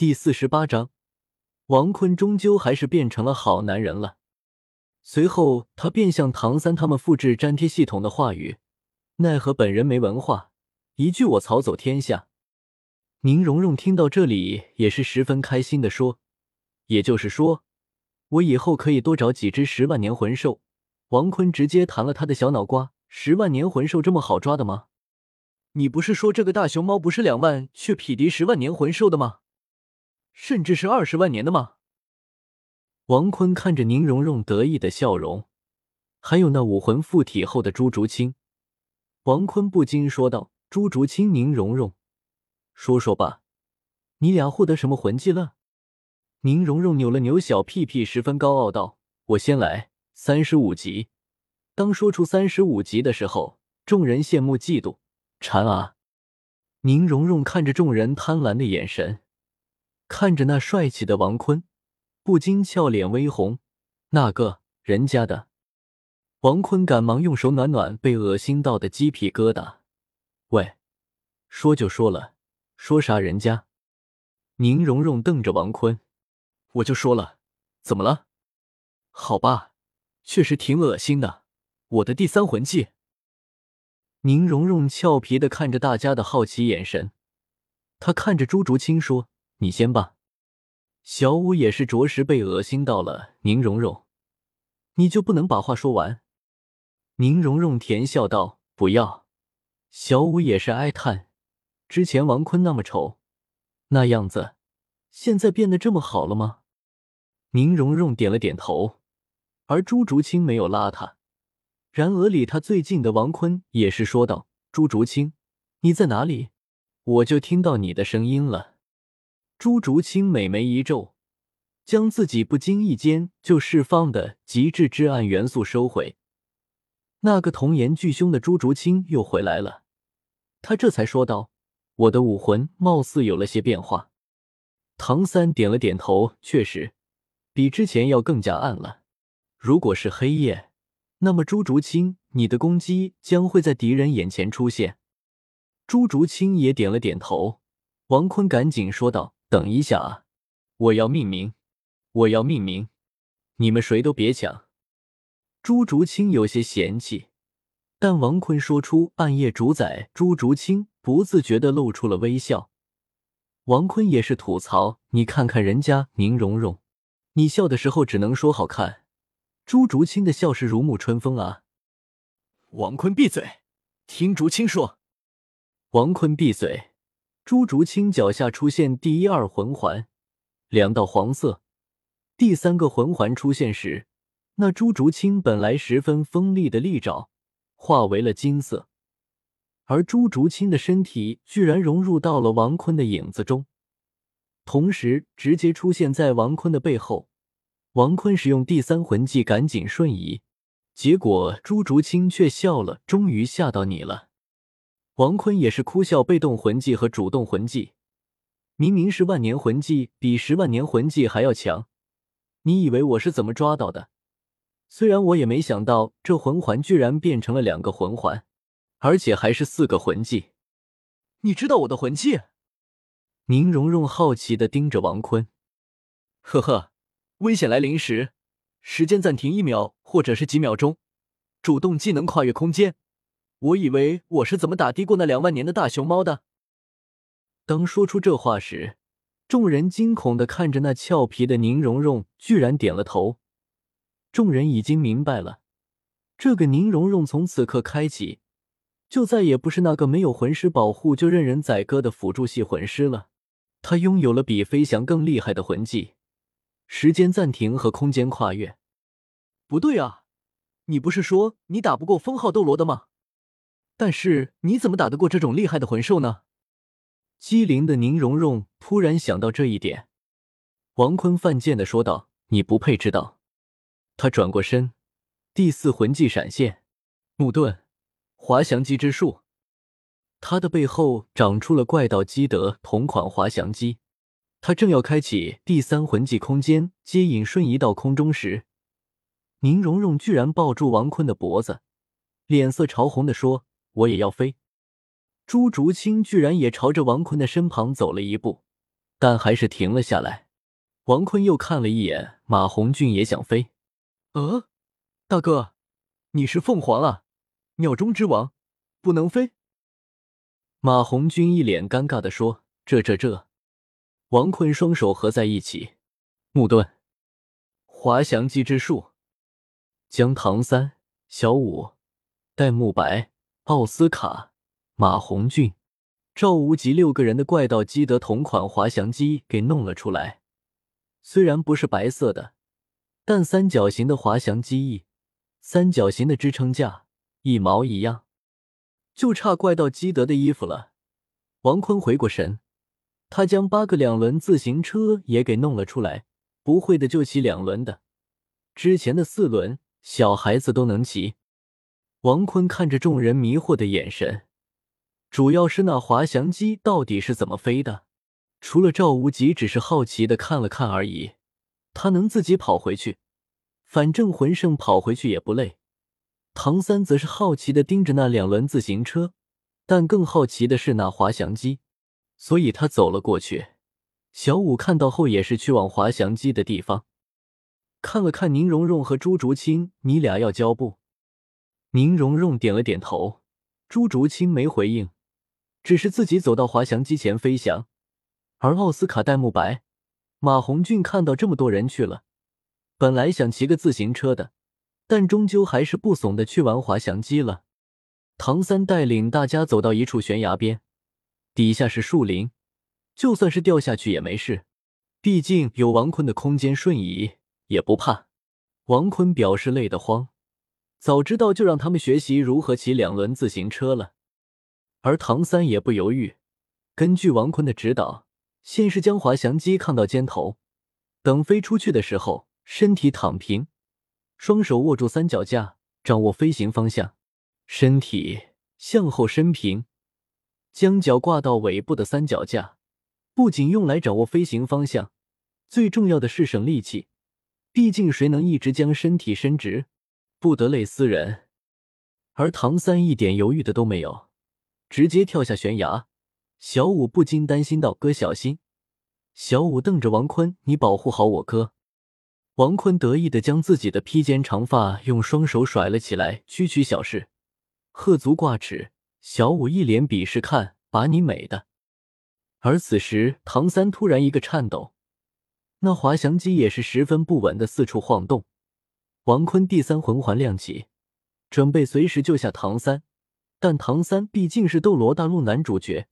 第四十八章，王坤终究还是变成了好男人了。随后，他便向唐三他们复制粘贴系统的话语，奈何本人没文化，一句“我曹走天下”。宁荣荣听到这里也是十分开心的说：“也就是说，我以后可以多找几只十万年魂兽。”王坤直接弹了他的小脑瓜：“十万年魂兽这么好抓的吗？你不是说这个大熊猫不是两万却匹敌十万年魂兽的吗？”甚至是二十万年的吗？王坤看着宁荣荣得意的笑容，还有那武魂附体后的朱竹清，王坤不禁说道：“朱竹清，宁荣荣，说说吧，你俩获得什么魂技了？”宁荣荣扭了扭小屁屁，十分高傲道：“我先来，三十五级。”当说出三十五级的时候，众人羡慕嫉妒馋啊！宁荣荣看着众人贪婪的眼神。看着那帅气的王坤，不禁俏脸微红。那个人家的王坤赶忙用手暖暖被恶心到的鸡皮疙瘩。喂，说就说了，说啥人家？宁荣荣瞪着王坤，我就说了，怎么了？好吧，确实挺恶心的。我的第三魂技。宁荣荣俏皮的看着大家的好奇眼神，他看着朱竹清说。你先吧，小五也是着实被恶心到了。宁荣荣，你就不能把话说完？宁荣荣甜笑道：“不要。”小五也是哀叹：之前王坤那么丑，那样子，现在变得这么好了吗？宁荣荣点了点头，而朱竹清没有拉他。然而离他最近的王坤也是说道：“朱竹清，你在哪里？我就听到你的声音了。”朱竹清美眉一皱，将自己不经意间就释放的极致至暗元素收回。那个童颜巨凶的朱竹清又回来了，他这才说道：“我的武魂貌似有了些变化。”唐三点了点头，确实，比之前要更加暗了。如果是黑夜，那么朱竹清，你的攻击将会在敌人眼前出现。朱竹清也点了点头。王坤赶紧说道。等一下啊！我要命名，我要命名，你们谁都别抢。朱竹清有些嫌弃，但王坤说出“暗夜主宰”，朱竹清不自觉的露出了微笑。王坤也是吐槽：“你看看人家宁荣荣，你笑的时候只能说好看。”朱竹清的笑是如沐春风啊！王坤闭嘴，听竹清说。王坤闭嘴。朱竹清脚下出现第一二魂环，两道黄色。第三个魂环出现时，那朱竹清本来十分锋利的利爪化为了金色，而朱竹清的身体居然融入到了王坤的影子中，同时直接出现在王坤的背后。王坤使用第三魂技，赶紧瞬移，结果朱竹清却笑了：“终于吓到你了。”王坤也是哭笑，被动魂技和主动魂技，明明是万年魂技，比十万年魂技还要强。你以为我是怎么抓到的？虽然我也没想到这魂环居然变成了两个魂环，而且还是四个魂技。你知道我的魂技？宁荣荣好奇的盯着王坤。呵呵，危险来临时，时间暂停一秒或者是几秒钟，主动技能跨越空间。我以为我是怎么打的过那两万年的大熊猫的。当说出这话时，众人惊恐的看着那俏皮的宁荣荣，居然点了头。众人已经明白了，这个宁荣荣从此刻开启，就再也不是那个没有魂师保护就任人宰割的辅助系魂师了。他拥有了比飞翔更厉害的魂技——时间暂停和空间跨越。不对啊，你不是说你打不过封号斗罗的吗？但是你怎么打得过这种厉害的魂兽呢？机灵的宁荣荣突然想到这一点，王坤犯贱的说道：“你不配知道。”他转过身，第四魂技闪现，木盾滑翔机之术。他的背后长出了怪盗基德同款滑翔机。他正要开启第三魂技空间接引瞬移到空中时，宁荣荣居然抱住王坤的脖子，脸色潮红的说。我也要飞！朱竹清居然也朝着王坤的身旁走了一步，但还是停了下来。王坤又看了一眼马红俊，也想飞。呃，大哥，你是凤凰啊，鸟中之王，不能飞。马红俊一脸尴尬的说：“这这这。”王坤双手合在一起，木盾，滑翔机之术，将唐三、小五、戴沐白、奥斯卡、马红俊、赵无极六个人的怪盗基德同款滑翔机给弄了出来。虽然不是白色的，但三角形的滑翔机翼、三角形的支撑架一毛一样，就差怪盗基德的衣服了。王坤回过神，他将八个两轮自行车也给弄了出来。不会的就骑两轮的，之前的四轮小孩子都能骑。王坤看着众人迷惑的眼神，主要是那滑翔机到底是怎么飞的。除了赵无极只是好奇的看了看而已，他能自己跑回去，反正魂圣跑回去也不累。唐三则是好奇的盯着那两轮自行车，但更好奇的是那滑翔机，所以他走了过去。小五看到后也是去往滑翔机的地方，看了看宁荣荣和朱竹清，你俩要交不？宁荣荣点了点头，朱竹清没回应，只是自己走到滑翔机前飞翔。而奥斯卡、戴沐白、马红俊看到这么多人去了，本来想骑个自行车的，但终究还是不怂的去玩滑翔机了。唐三带领大家走到一处悬崖边，底下是树林，就算是掉下去也没事，毕竟有王坤的空间瞬移，也不怕。王坤表示累得慌，早知道就让他们学习如何骑两轮自行车了。而唐三也不犹豫，根据王坤的指导。先是将滑翔机扛到肩头，等飞出去的时候，身体躺平，双手握住三脚架，掌握飞行方向，身体向后伸平，将脚挂到尾部的三脚架，不仅用来掌握飞行方向，最重要的是省力气。毕竟谁能一直将身体伸直，不得累死人。而唐三一点犹豫的都没有，直接跳下悬崖。小五不禁担心道：“哥，小心！”小五瞪着王坤：“你保护好我哥。”王坤得意的将自己的披肩长发用双手甩了起来：“区区小事，鹤足挂齿。”小五一脸鄙视：“看，把你美的！”而此时，唐三突然一个颤抖，那滑翔机也是十分不稳的四处晃动。王坤第三魂环亮起，准备随时救下唐三，但唐三毕竟是斗罗大陆男主角。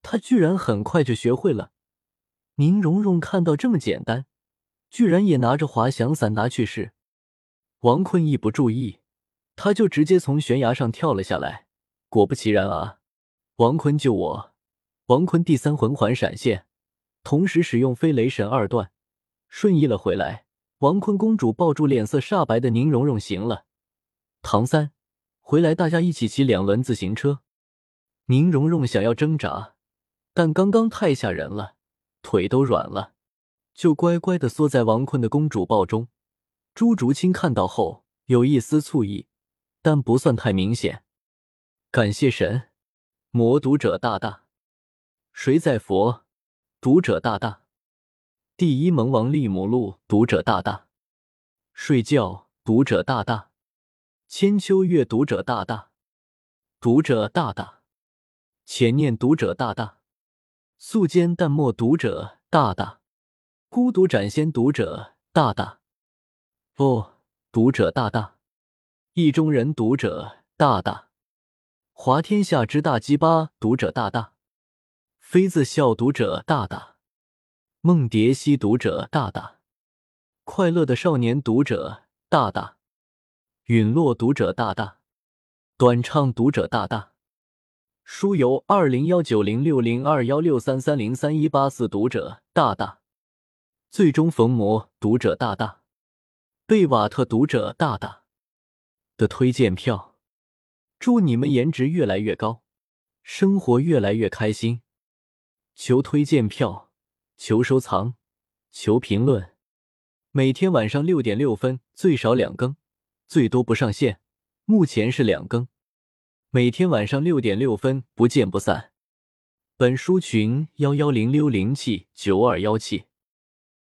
他居然很快就学会了。宁荣荣看到这么简单，居然也拿着滑翔伞拿去试。王坤一不注意，他就直接从悬崖上跳了下来。果不其然啊！王坤救我！王坤第三魂环闪现，同时使用飞雷神二段，瞬移了回来。王坤公主抱住脸色煞白的宁荣荣，行了，唐三，回来，大家一起骑两轮自行车。宁荣荣想要挣扎。但刚刚太吓人了，腿都软了，就乖乖的缩在王坤的公主抱中。朱竹清看到后有一丝醋意，但不算太明显。感谢神，魔读者大大，谁在佛？读者大大，第一萌王利姆路读者大大，睡觉读者大大，千秋月读者大大，读者大大，浅念读者大大。素笺淡墨读者大大，孤独斩仙读者大大，不读者大大，意中人读者大大，华天下之大鸡巴读者大大，妃子笑读者大大，梦蝶兮读者大大，快乐的少年读者大大，陨落读者大大，短唱读者大大。书由二零幺九零六零二幺六三三零三一八四读者大大，最终逢魔读者大大，贝瓦特读者大大的推荐票，祝你们颜值越来越高，生活越来越开心。求推荐票，求收藏，求评论。每天晚上六点六分最少两更，最多不上线。目前是两更。每天晚上六点六分，不见不散。本书群幺幺零六零七九二幺七。